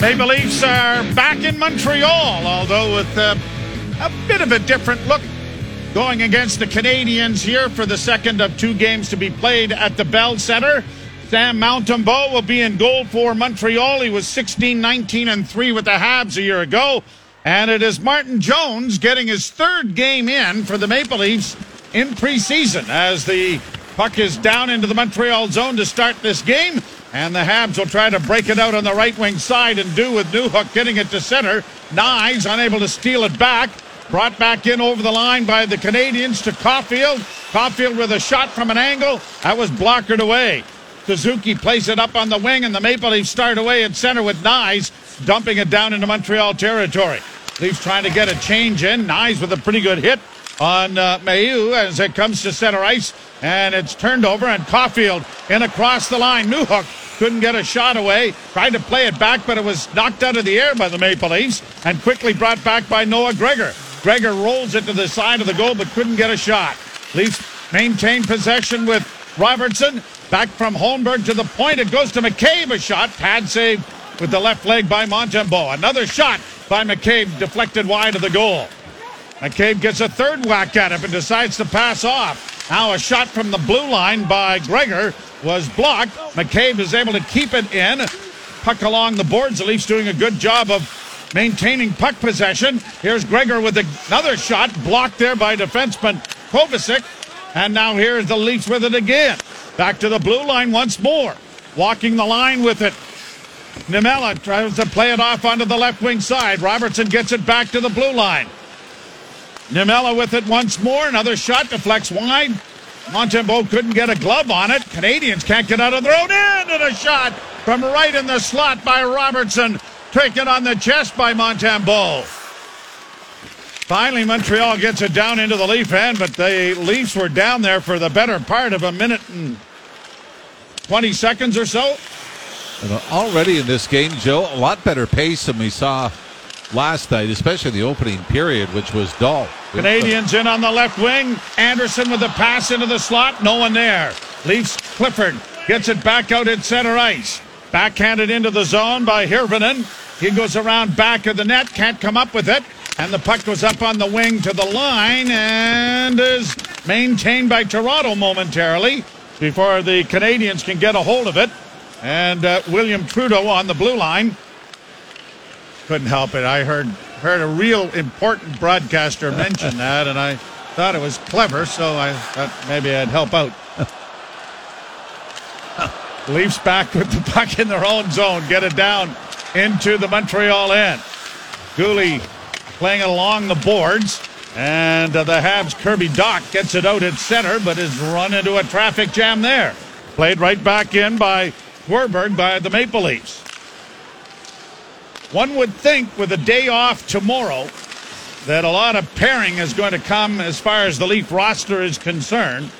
Maple Leafs are back in Montreal, although with uh, a bit of a different look going against the Canadiens here for the second of two games to be played at the Bell Center. Sam Montembeault will be in goal for Montreal. He was 16, 19, and 3 with the Habs a year ago. And it is Martin Jones getting his third game in for the Maple Leafs in preseason as the puck is down into the Montreal zone to start this game. And the Habs will try to break it out on the right wing side and do with Newhook getting it to center. Knies unable to steal it back. Brought back in over the line by the Canadians to Caufield. Caufield with a shot from an angle. That was blockered away. Suzuki plays it up on the wing, and the Maple Leafs start away at center with Knies, dumping it down into Montreal territory. Leafs trying to get a change in. Knies with a pretty good hit on uh, Mailloux as it comes to center ice, and it's turned over, and Caufield in across the line. Newhook couldn't get a shot away. Tried to play it back, but it was knocked out of the air by the Maple Leafs and quickly brought back by Noah Gregor. Gregor rolls it to the side of the goal, but couldn't get a shot. Leafs maintain possession with Robertson. Back from Holmberg to the point. It goes to McCabe. A shot. Pad save with the left leg by Montembeault. Another shot by McCabe deflected wide of the goal. McCabe gets a third whack at it and decides to pass off. Now a shot from the blue line by Gregor was blocked. McCabe is able to keep it in. Puck along the boards. The Leafs doing a good job of maintaining puck possession. Here's Gregor with another shot blocked there by defenseman Kovacevic. And now here's the Leafs with it again. Back to the blue line once more. Walking the line with it. Niemela tries to play it off onto the left wing side. Robertson gets it back to the blue line. Niemela with it once more. Another shot deflects wide. Montembeault couldn't get a glove on it. Canadians can't get out of their own end. And a shot from right in the slot by Robertson. Taken on the chest by Montembeault. Finally, Montreal gets it down into the Leaf end, but the Leafs were down there for the better part of a minute and 20 seconds or so. And already in this game, Joe, a lot better pace than we saw last night, especially the opening period, which was dull. Canadians in on the left wing. Anderson with the pass into the slot. No one there. Leafs Clifford gets it back out in center ice. Backhanded into the zone by Hirvonen. He goes around back of the net, can't come up with it. And the puck goes up on the wing to the line and is maintained by Toronto momentarily before the Canadians can get a hold of it. And uh, William Trudeau on the blue line. Couldn't help it. I heard heard a real important broadcaster mention that, and I thought it was clever, so I thought maybe I'd help out. Leafs back with the puck in their own zone, get it down into the Montreal end. Guhle playing it along the boards. And uh, the Habs' Kirby Dach gets it out at center, but is run into a traffic jam there. Played right back in by Tverberg by the Maple Leafs. One would think with a day off tomorrow that a lot of pairing is going to come as far as the Leaf roster is concerned,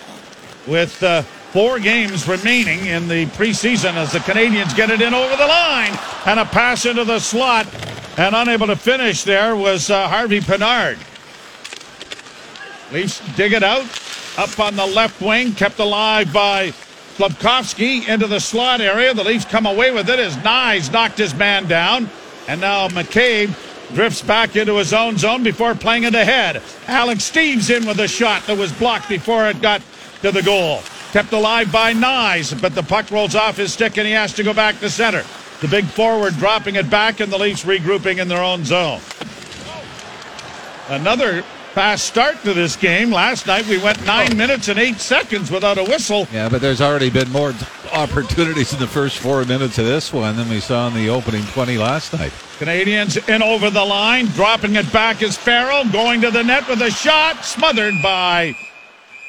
with uh, four games remaining in the preseason as the Canadiens get it in over the line and a pass into the slot and unable to finish there was uh, Harvey Pinard. Leafs dig it out up on the left wing, kept alive by Slafkovsky into the slot area. The Leafs come away with it as Knies knocked his man down. And now McCabe drifts back into his own zone before playing it ahead. Alex Steeves in with a shot that was blocked before it got to the goal. Kept alive by Knies, but the puck rolls off his stick and he has to go back to center. The big forward dropping it back and the Leafs regrouping in their own zone. Another fast start to this game. Last night we went nine oh. minutes and eight seconds without a whistle. Yeah, but there's already been more opportunities in the first four minutes of this one than we saw in the opening 20 last night. Canadians in over the line, dropping it back is Farrell, going to the net with a shot, smothered by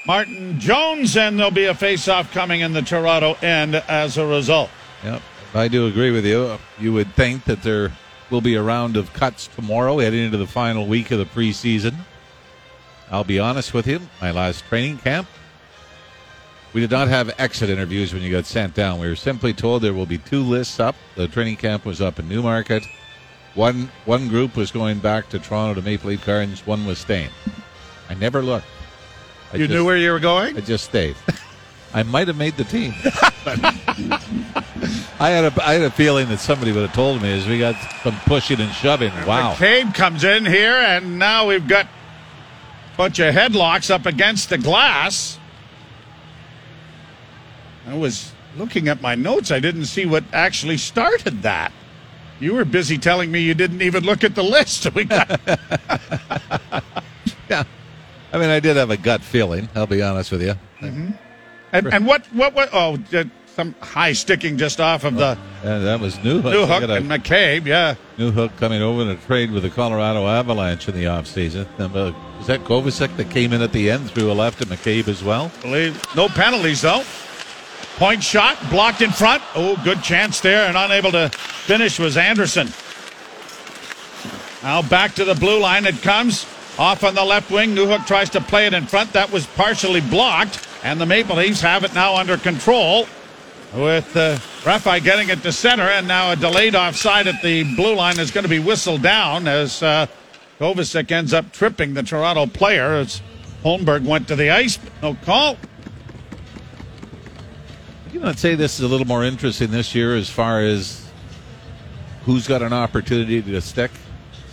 Martin Jones, and there'll be a face-off coming in the Toronto end as a result. Yep, I do agree with you. You would think that there will be a round of cuts tomorrow, heading into the final week of the preseason. I'll be honest with you, my last training camp, we did not have exit interviews when you got sent down. We were simply told there will be two lists up. The training camp was up in Newmarket. One one group was going back to Toronto to Maple Leaf Gardens. One was staying. I never looked. I you just, knew where you were going? I just stayed. I might have made the team. I had a I had a feeling that somebody would have told me as we got some pushing and shoving. Wow. McCabe comes in here, and now we've got bunch of headlocks up against the glass. I was looking at my notes. I didn't see what actually started that. You were busy telling me you didn't even look at the list. We got Yeah. I mean, I did have a gut feeling. I'll be honest with you. Mm-hmm. and, and what what what? Oh, uh, some high sticking just off of the And that was Newhook. new hook and McCabe. Yeah, Newhook coming over in a trade with the Colorado Avalanche in the offseason. Is that Kovacevic that came in at the end through a left at McCabe as well? believe no penalties though. Point shot blocked in front. Oh, good chance there, and unable to finish was Anderson. Now back to the blue line it comes. Off on the left wing. Newhook tries to play it in front. That was partially blocked. And the Maple Leafs have it now under control with uh, Rifai getting it to center. And now a delayed offside at the blue line is going to be whistled down as uh, Kovacevic ends up tripping the Toronto player as Holmberg went to the ice. No call. You not say this is a little more interesting this year as far as who's got an opportunity to stick?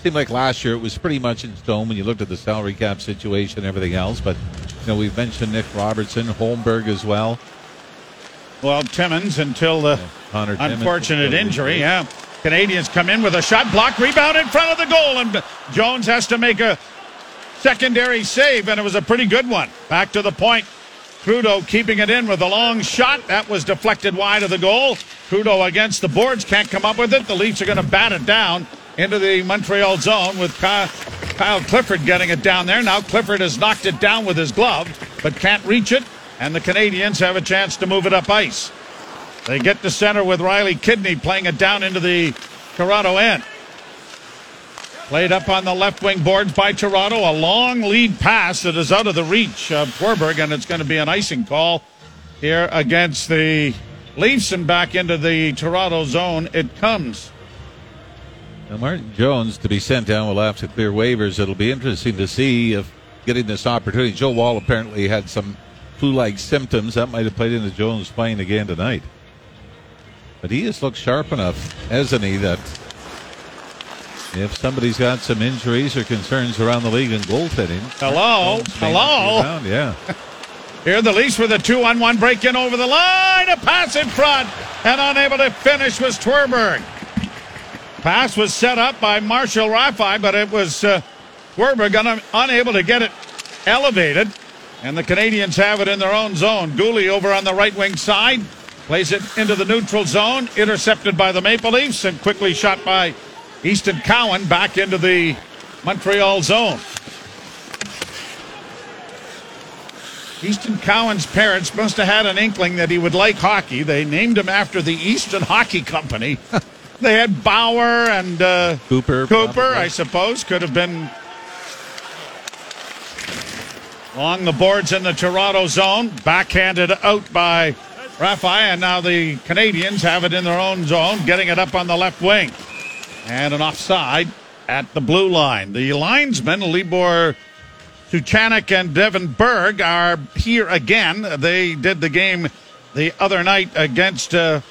Seemed like last year it was pretty much in stone when you looked at the salary cap situation and everything else. But you know we've mentioned Nick Robertson, Holmberg as well. Well, Timmins until the Timmins unfortunate injury. Yeah. Canadians come in with a shot block, rebound in front of the goal, and Jones has to make a secondary save, and it was a pretty good one. Back to the point. Trudeau keeping it in with a long shot. That was deflected wide of the goal. Trudeau against the boards, can't come up with it. The Leafs are going to bat it down into the Montreal zone with Kyle, Kyle Clifford getting it down there. Now Clifford has knocked it down with his glove, but can't reach it, and the Canadians have a chance to move it up ice. They get to center with Riley Kidney playing it down into the Toronto end. Played up on the left wing boards by Toronto. A long lead pass that is out of the reach of Tverberg, and it's going to be an icing call here against the Leafs and back into the Toronto zone. It comes. Now, Martin Jones to be sent down will have to clear waivers. It'll be interesting to see if getting this opportunity. Joe Woll apparently had some flu-like symptoms that might have played into Jones playing again tonight. But he has looked sharp enough, hasn't he? That if somebody's got some injuries or concerns around the league in goaltending, Hello, hello. around, yeah. Here the Leafs with a two-on-one break in over the line. A pass in front, and unable to finish was Tverberg. Pass was set up by Marshall Rifai, but it was uh, Tverberg un- unable to get it elevated. And the Canadians have it in their own zone. Guhle over on the right wing side plays it into the neutral zone, intercepted by the Maple Leafs, and quickly shot by Easton Cowan back into the Montreal zone. Easton Cowan's parents must have had an inkling that he would like hockey. They named him after the Easton Hockey Company. they had Bauer and uh, Cooper, Cooper, probably. I suppose, could have been along the boards in the Toronto zone. Backhanded out by Rifai, and now the Canadians have it in their own zone, getting it up on the left wing. And an offside at the blue line. The linesmen, Libor Suchanek and Devin Berg, are here again. They did the game the other night against. Uh,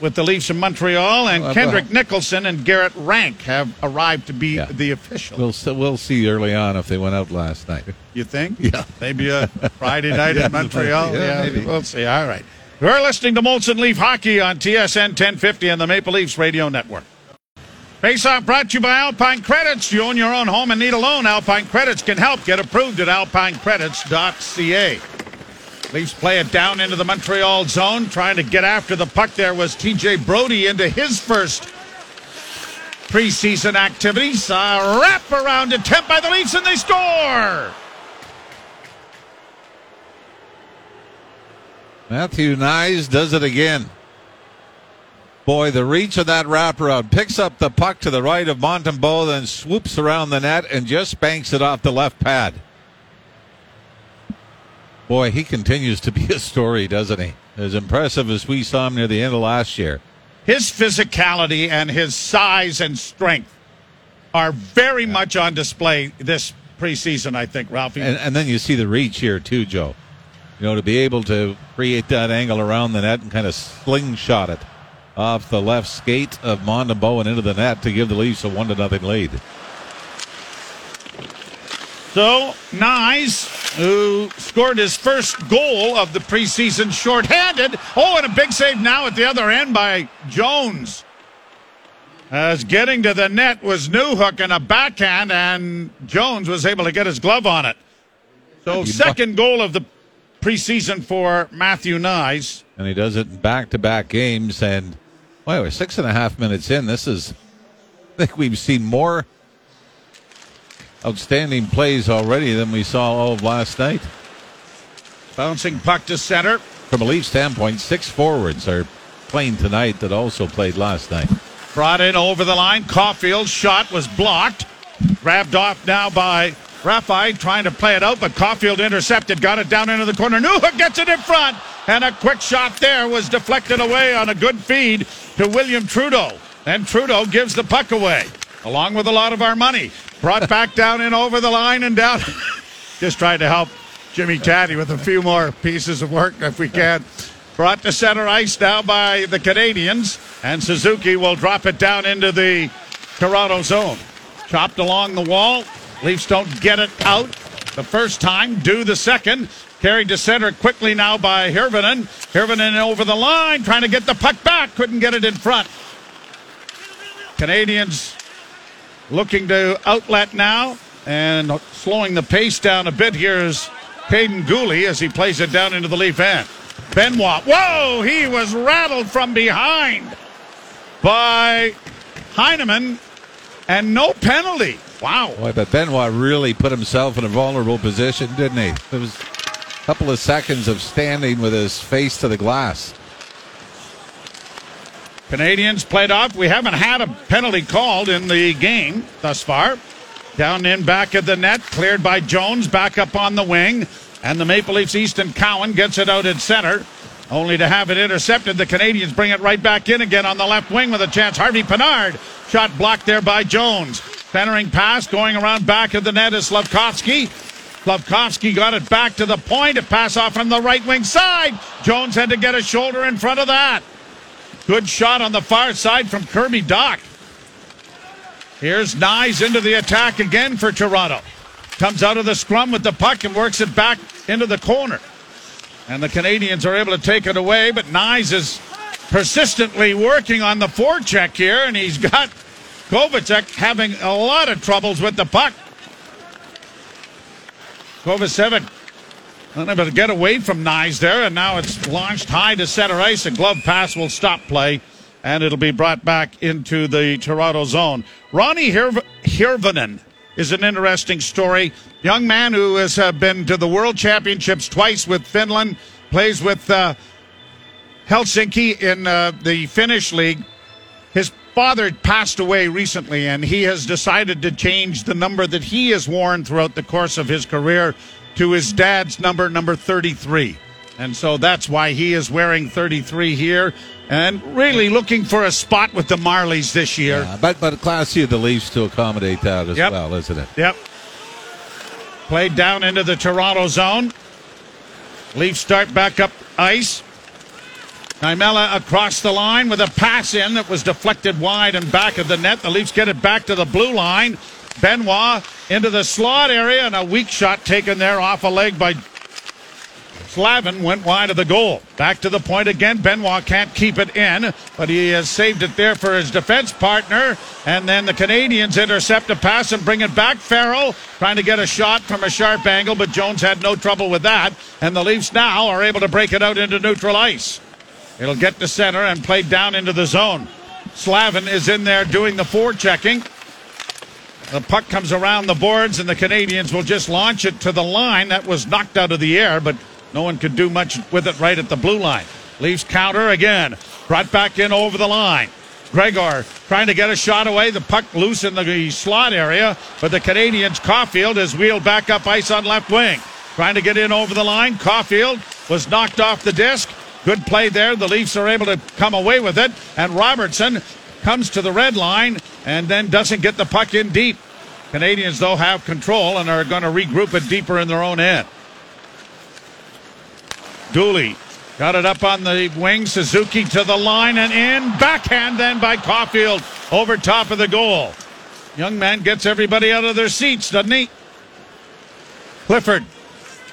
with the Leafs of Montreal, and Well, Kendrick Nicholson and Garrett Rank have arrived to be Yeah. the official. We'll we'll see early on if they went out last night. You think? Yeah. Maybe a Friday night Yeah, in Montreal? yeah, maybe. We'll see. All right. You're listening to Molson Leaf Hockey on TSN 1050 and the Maple Leafs Radio Network. Face Off brought to you by Alpine Credits. You own your own home and need a loan. Alpine Credits can help. Get approved at alpinecredits.ca. Leafs play it down into the Montreal zone. Trying to get after the puck there was TJ Brodie into his first preseason activities. A wrap around attempt by the Leafs and they score. Matthew Knies does it again. Boy, the reach of that wraparound picks up the puck to the right of Montembeault, then swoops around the net and just banks it off the left pad. Boy, he continues to be a story, doesn't he? As impressive as we saw him near the end of last year. His physicality and his size and strength are very much on display this preseason, I think, Ralphie. And, and then you see the reach here, too, Joe. You know, to be able to create that angle around the net and kind of slingshot it. off the left skate of Montembeault and into the net to give the Leafs a one to nothing lead. So, Knies, who scored his first goal of the preseason shorthanded. Oh, and a big save now at the other end by Jones. As getting to the net was Newhook and a backhand, and Jones was able to get his glove on it. So, second goal of the preseason for Matthew Knies. And he does it in back to back games. And, well, we're six and a half minutes in. This is, I think we've seen more outstanding plays already than we saw all of last night. Bouncing puck to center. From a Leaf standpoint, six forwards are playing tonight that also played last night. Brought in over the line. Caufield's shot was blocked. Grabbed off now by Rifai trying to play it out, but Caufield intercepted, got it down into the corner. Newhook gets it in front, and a quick shot there was deflected away on a good feed to William Trudeau. And Trudeau gives the puck away, along with a lot of our money. Brought back down in over the line and down. Just trying to help Jimmy Caddy with a few more pieces of work if we can. Brought to center ice now by the Canadians, and Suzuki will drop it down into the Toronto zone. Chopped along the wall. Leafs don't get it out the first time, do the second. Carried to center quickly now by Hirvonen. Hirvonen over the line, trying to get the puck back. Couldn't get it in front. Canadians looking to outlet now and slowing the pace down a bit here is Kaiden Guhle as he plays it down into the Leaf end. Benoit, whoa, he was rattled from behind by Heineman and no penalty. Wow. Boy, but Benoit really put himself in a vulnerable position, didn't he? It was a couple of seconds of standing with his face to the glass. Canadians played off. We haven't had a penalty called in the game thus far. Down in back of the net, cleared by Jones, back up on the wing. And the Maple Leafs Easton Cowan gets it out in center, only to have it intercepted. The Canadians bring it right back in again on the left wing with a chance. Harvey Pinard, shot blocked there by Jones. Centering pass going around back of the net is Slafkovsky. Slafkovsky got it back to the point. A pass off from the right wing side. Jones had to get a shoulder in front of that. Good shot on the far side from Kirby Dach. Here's Knies into the attack again for Toronto. Comes out of the scrum with the puck and works it back into the corner. And the Canadians are able to take it away, but Knies is persistently working on the forecheck here, and he's got Kovacevic having a lot of troubles with the puck. Kovacevic unable to get away from Knies there, and now it's launched high to center ice. A glove pass will stop play, and it'll be brought back into the Toronto zone. Roni Hirv- Hirvonen is an interesting story. Young man who has uh, been to the World Championships twice with Finland, plays with uh, Helsinki in uh, the Finnish league. His father passed away recently, and he has decided to change the number that he has worn throughout the course of his career to his dad's number, number 33. And so that's why he is wearing 33 here and really looking for a spot with the Marlies this year. Yeah, but but classy of the Leafs to accommodate that as Yep. well, isn't it? Yep. Played down into the Toronto zone. Leafs start back up ice. Niemela across the line with a pass in that was deflected wide and back of the net. The Leafs get it back to the blue line. Benoit into the slot area and a weak shot taken there off a leg by Slavin went wide of the goal. Back to the point again. Benoit can't keep it in, but he has saved it there for his defense partner. And then the Canadians intercept a pass and bring it back. Farrell trying to get a shot from a sharp angle, but Jones had no trouble with that. And the Leafs now are able to break it out into neutral ice. It'll get to center and played down into the zone. Slavin is in there doing the forechecking. The puck comes around the boards, and the Canadians will just launch it to the line. That was knocked out of the air, but no one could do much with it right at the blue line. Leafs counter again. Brought back in over the line. Gregor trying to get a shot away. The puck loose in the slot area, but the Canadians, Caufield, is wheeled back up ice on left wing. Trying to get in over the line. Caufield was knocked off the disc. Good play there. The Leafs are able to come away with it. And Robertson comes to the red line and then doesn't get the puck in deep. Canadians, though, have control and are going to regroup it deeper in their own end. Dooley Got it up on the wing. Suzuki to the line and in. Backhand then by Caufield over top of the goal. Young man gets everybody out of their seats, doesn't he? Clifford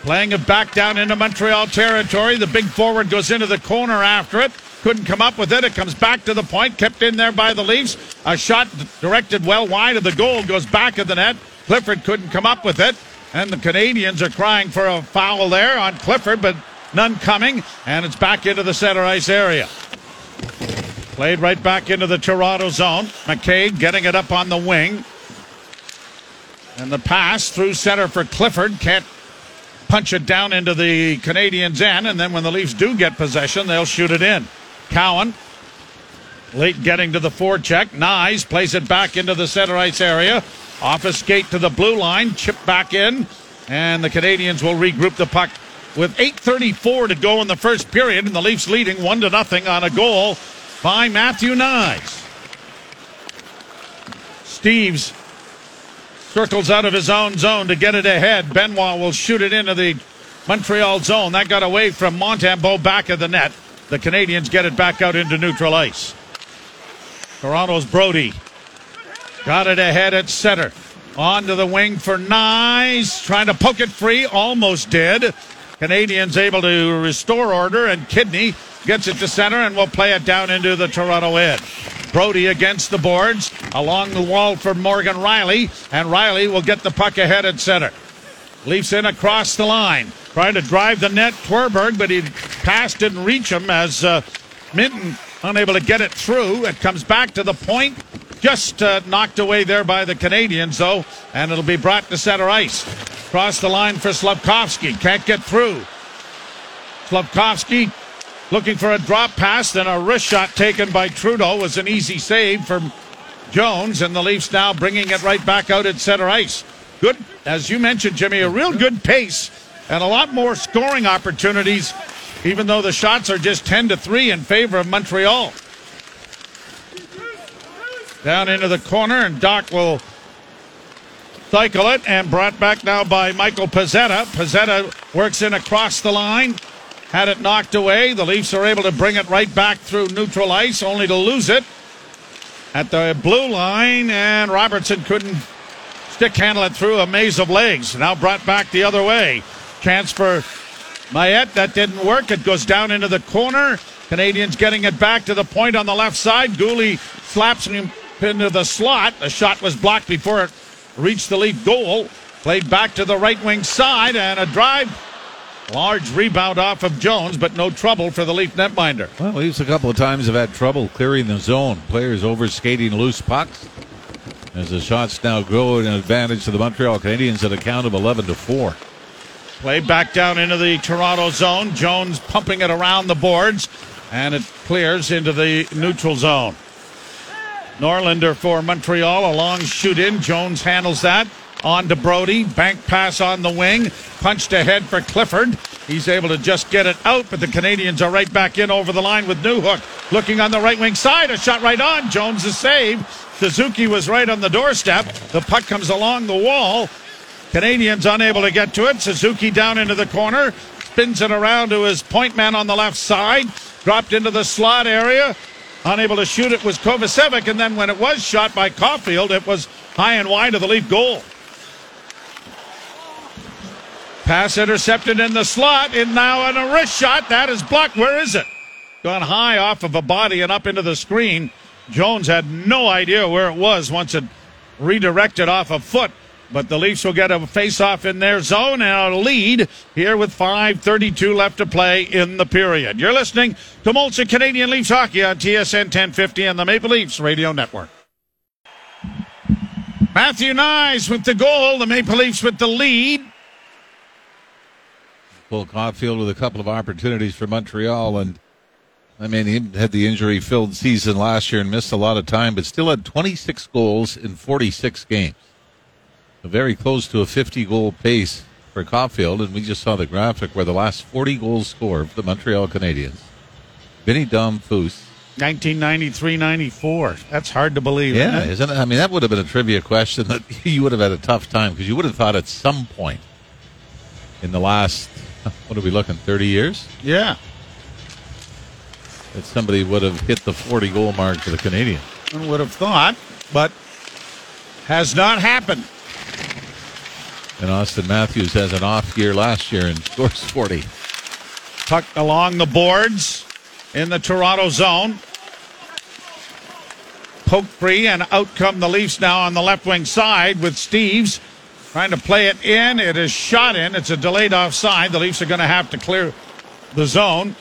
playing it back down into Montreal territory. The big forward goes into the corner after it. Couldn't come up with it. It comes back to the point, kept in there by the Leafs. A shot directed well wide of the goal goes back of the net. Clifford couldn't come up with it. And the Canadians are crying for a foul there on Clifford, but none coming. And it's back into the center ice area. Played right back into the Toronto zone. McCabe getting it up on the wing. And the pass through center for Clifford. Can't punch it down into the Canadians' end. And then when the Leafs do get possession, they'll shoot it in. Cowan late getting to the forecheck. Knies plays it back into the center ice area. Off a skate to the blue line. Chip back in. And the Canadians will regroup the puck with 8.34 to go in the first period. And the Leafs leading 1 to nothing on a goal by Matthew Knies. Steeves circles out of his own zone to get it ahead. Benoit will shoot it into the Montreal zone. That got away from Montembeault back of the net. The Canadians get it back out into neutral ice. Toronto's Brodie got it ahead at center. On to the wing for Knies. Trying to poke it free. Almost did. Canadians able to restore order, and Kidney gets it to center and will play it down into the Toronto end. Brodie against the boards, along the wall for Morgan Rielly, and Rielly will get the puck ahead at center. Leafs in across the line, trying to drive the net. Tverberg, but he passed didn't reach him as uh, Minten unable to get it through. It comes back to the point, just uh, knocked away there by the Canadians, though, and it'll be brought to center ice. Cross the line for Slafkovsky. Can't get through. Slafkovsky looking for a drop pass, then a wrist shot taken by Trudeau was an easy save from Jones, and the Leafs now bringing it right back out at center ice. Good, as you mentioned, Jimmy, a real good pace and a lot more scoring opportunities, even though the shots are just 10 to 3 in favor of Montreal. Down into the corner, and Doc will cycle it and brought back now by Michael Pezzetta. Pezzetta works in across the line, had it knocked away. The Leafs are able to bring it right back through neutral ice, only to lose it at the blue line, and Robertson couldn't stick handle it through a maze of legs. Now brought back the other way. Chance for Mayette. That didn't work. It goes down into the corner. Canadians getting it back to the point on the left side. Guhle slaps him into the slot. The shot was blocked before it reached the Leaf goal. Played back to the right wing side and a drive. Large rebound off of Jones, but no trouble for the Leaf netminder. Well, Leafs a couple of times have had trouble clearing the zone. Players over skating loose pucks. As the shots now go in advantage to the Montreal Canadiens at a count of 11 to 4. Play back down into the Toronto zone. Jones pumping it around the boards, and it clears into the neutral zone. Norlinder for Montreal. A long shoot in. Jones handles that. On to Brodie. Bank pass on the wing. Punched ahead for Clifford. He's able to just get it out, but the Canadians are right back in over the line with Newhook. Looking on the right wing side. A shot right on. Jones is saved. Suzuki was right on the doorstep. The puck comes along the wall. Canadians unable to get to it. Suzuki down into the corner. Spins it around to his point man on the left side. Dropped into the slot area. Unable to shoot it was Kovacevic, and then when it was shot by Caufield, it was high and wide of the Leaf goal. Pass intercepted in the slot, and now on a wrist shot. That is blocked. Where is it? Gone high off of a body and up into the screen. Jones had no idea where it was once it redirected off a foot. But the Leafs will get a face-off in their zone and a lead here with 5.32 left to play in the period. You're listening to Molson Canadian Leafs Hockey on TSN 1050 and the Maple Leafs Radio Network. Matthew Knies with the goal, the Maple Leafs with the lead. Cole Caufield with a couple of opportunities for Montreal, and I mean, he had the injury filled season last year and missed a lot of time, but still had 26 goals in 46 games. Very close to a 50 goal pace for Caufield, and we just saw the graphic where the last 40 goals scored for the Montreal Canadiens. Vinny Damphousse. 1993-94. That's hard to believe. Yeah, isn't it? isn't it? I mean, that would have been a trivia question that you would have had a tough time because you would have thought at some point in the last, what are we looking, 30 years? Yeah. That somebody would have hit the 40 goal mark for the Canadian. One would have thought, but has not happened. And Auston Matthews has an off year last year and scores 40. Tucked along the boards in the Toronto zone. Poke free, and out come the Leafs now on the left wing side with Steeves trying to play it in. It is shot in. It's a delayed offside. The Leafs are going to have to clear the zone.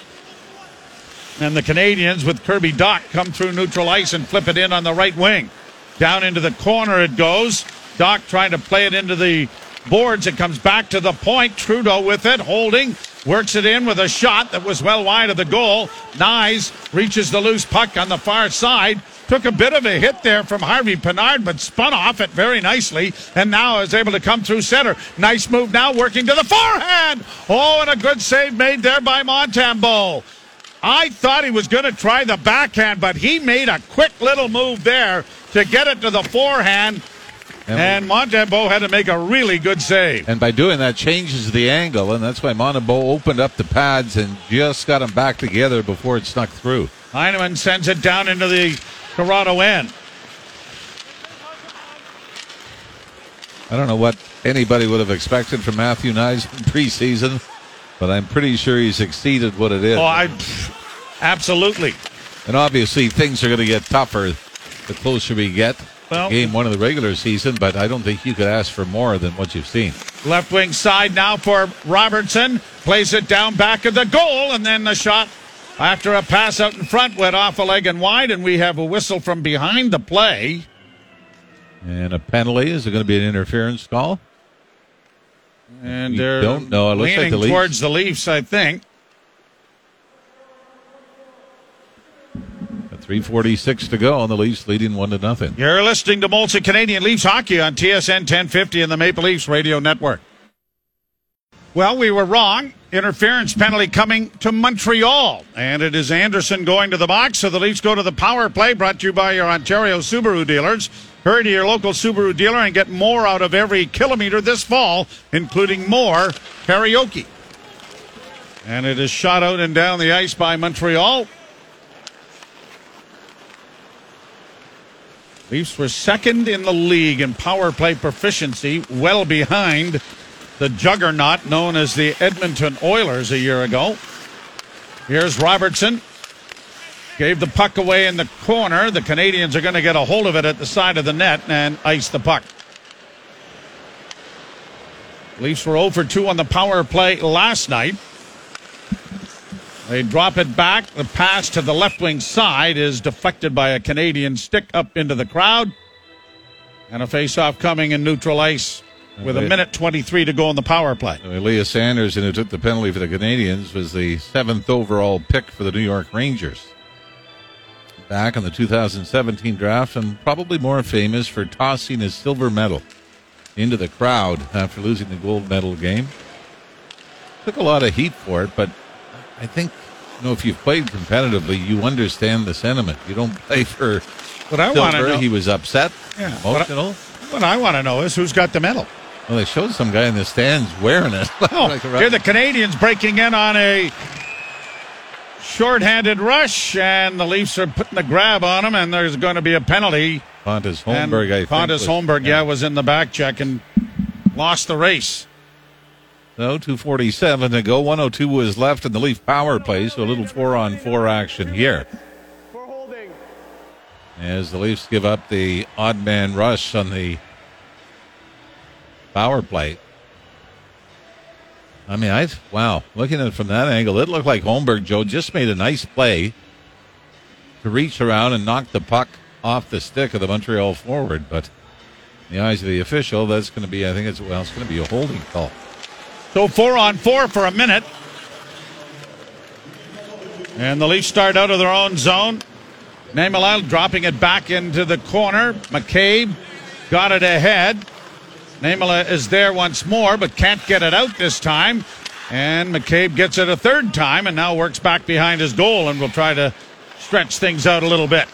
And the Canadians with Kirby Dach come through neutral ice and flip it in on the right wing. Down into the corner it goes. Dach trying to play it into the boards. It comes back to the point. Trudeau with it, holding, works it in with a shot that was well wide of the goal. Knies reaches the loose puck on the far side. Took a bit of a hit there from Harvey Pinard, but spun off it very nicely, and now is able to come through center. Nice move now, working to the forehand. Oh, and a good save made there by Montembeault. I thought he was going to try the backhand, but he made a quick little move there to get it to the forehand. And, Montembeault had to make a really good save. And by doing that, changes the angle, and that's why Montembeault opened up the pads and just got them back together before it snuck through. Heineman sends it down into the Toronto end. I don't know what anybody would have expected from Matthew Knies in preseason, but I'm pretty sure he's exceeded what it is. Oh, I absolutely. And obviously, things are going to get tougher the closer we get. Well- game one of the regular season, but I don't think you could ask for more than what you've seen. Left wing side now for Robertson. Plays it down back of the goal, and then the shot after a pass out in front went off a leg and wide, and we have a whistle from behind the play. And a penalty. Is it going to be an interference call? And We they're don't know. It looks like leaning the Leafs. towards the Leafs, I think. 346 to go, on the Leafs leading one to nothing. You're listening to Molson Canadian Leafs Hockey on TSN 1050 and the Maple Leafs Radio Network. Well, we were wrong. Interference penalty coming to Montreal. And it is Anderson going to the box. So the Leafs go to the power play brought to you by your Ontario Subaru dealers. Hurry to your local Subaru dealer and get more out of every kilometer this fall, including more karaoke. And it is shot out and down the ice by Montreal. Leafs were second in the league in power play proficiency, well behind the juggernaut known as the Edmonton Oilers a year ago. Here's Robertson. Gave the puck away in the corner. The Canadians are going to get a hold of it at the side of the net and ice the puck. Leafs were 0 for 2 on the power play last night. They drop it back. The pass to the left wing side is deflected by a Canadian stick up into the crowd. And a face-off coming in neutral ice with a minute 23 to go in the power play. Uh, Lias Andersson, who took the penalty for the Canadians, was the seventh overall pick for the New York Rangers. Back in the 2017 draft, and probably more famous for tossing his silver medal into the crowd after losing the gold medal game. Took a lot of heat for it, but I think you know if you've played competitively, you understand the sentiment. You don't play for What I want to know, He was upset, Yeah, what I- emotional. what I want to know is who's got the medal. Well, they showed some guy in the stands wearing it. Oh, Like here the Canadians breaking in on a short-handed rush, and the Leafs are putting the grab on him, and there's going to be a penalty. Pontus And Holmberg, I think. Pontus Holmberg, yeah, was in the back check and lost the race. No, 247 to go. 102 was left in the Leaf power play, so a little four on four action here. Holding. As the Leafs give up the odd man rush on the power play. I mean, I wow, looking at it from that angle, it looked like Holmberg Joe just made a nice play to reach around and knock the puck off the stick of the Montreal forward, but in the eyes of the official, that's going to be, I think it's well, it's going to be a holding call. So four on four for a minute. And the Leafs start out of their own zone. Niemela dropping it back into the corner. McCabe got it ahead. Niemela is there once more, but can't get it out this time. And McCabe gets it a third time and now works back behind his goal and will try to stretch things out a little bit.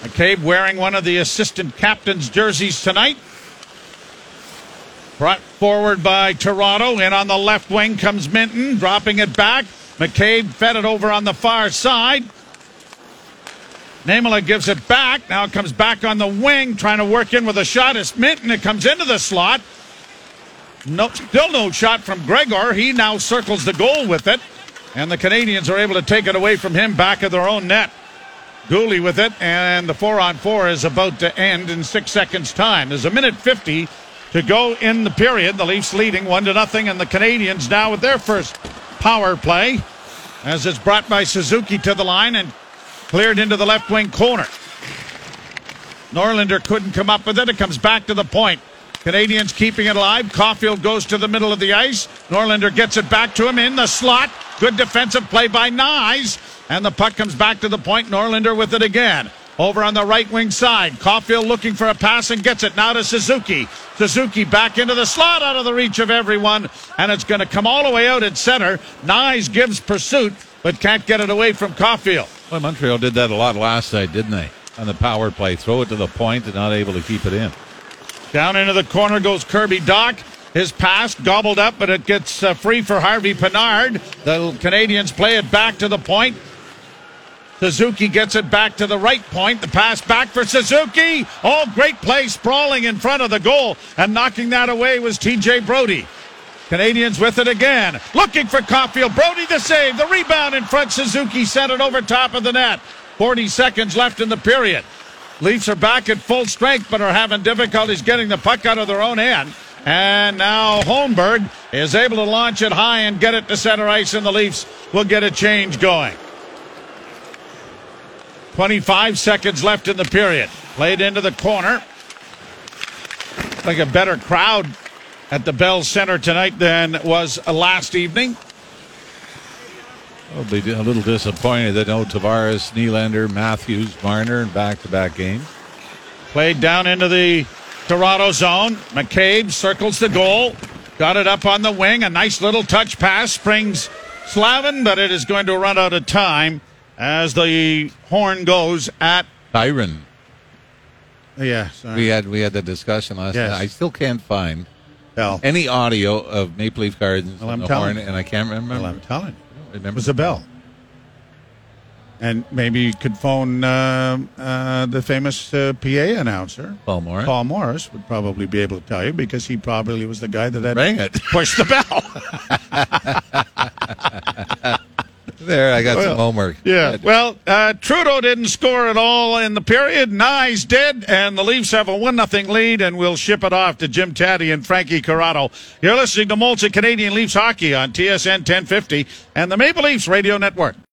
McCabe wearing one of the assistant captain's jerseys tonight. Brought forward by Toronto. In on the left wing comes Minten, dropping it back. McCabe fed it over on the far side. Niemela gives it back. Now it comes back on the wing, trying to work in with a shot. It's Minten. It comes into the slot. No, still no shot from Gregor. He now circles the goal with it. And the Canadians are able to take it away from him back of their own net. Guhle with it, and the four on four is about to end in six seconds' time. There's a minute 50 to go in the period. The Leafs leading one to nothing, and the Canadians now with their first power play as it's brought by Suzuki to the line and cleared into the left wing corner. Norlinder couldn't come up with it. It comes back to the point. Canadians keeping it alive. Caufield goes to the middle of the ice. Norlinder gets it back to him in the slot. Good defensive play by Knies. And the puck comes back to the point. Norlinder with it again. Over on the right wing side. Caufield looking for a pass and gets it now to Suzuki. Suzuki back into the slot out of the reach of everyone. And it's going to come all the way out at center. Knies gives pursuit, but can't get it away from Caufield. Well, Montreal did that a lot last night, didn't they? On the power play, throw it to the point and not able to keep it in. Down into the corner goes Kirby Dach. His pass gobbled up, but it gets uh, free for Harvey Pinard. The Canadians play it back to the point. Suzuki gets it back to the right point. The pass back for Suzuki. Oh, great play, sprawling in front of the goal. And knocking that away was TJ Brodie. Canadians with it again. Looking for Caufield. Brodie the save. The rebound in front. Suzuki sent it over top of the net. 40 seconds left in the period. Leafs are back at full strength, but are having difficulties getting the puck out of their own end. And now Holmberg is able to launch it high and get it to center ice, and the Leafs will get a change going. 25 seconds left in the period. Played into the corner. Like a better crowd at the Bell Center tonight than was last evening. I'll be a little disappointed that no Tavares, Nylander, Matthews, Marner in back to back games. Played down into the Toronto zone. McCabe circles the goal. Got it up on the wing. A nice little touch pass springs Slavin, but it is going to run out of time as the horn goes at Byron. Yeah, We had we had that discussion last Yes. night. I still can't find Bell. any audio of Maple Leaf Gardens Well, and I'm the horn, you. and I can't remember. Well, I'm telling you. remember. It was a bell. And maybe you could phone uh, uh, the famous uh, PA announcer. Paul Morris. Paul Morris would probably be able to tell you because he probably was the guy that had Rang it. pushed the bell. There, I got Well, some homework. Yeah. Well, uh, Trudeau didn't score at all in the period. Knies did, and the Leafs have a one nothing lead, and we'll ship it off to Jim Tatti and Frankie Corrado. You're listening to Molson Canadian Leafs hockey on TSN 1050 and the Maple Leafs Radio Network.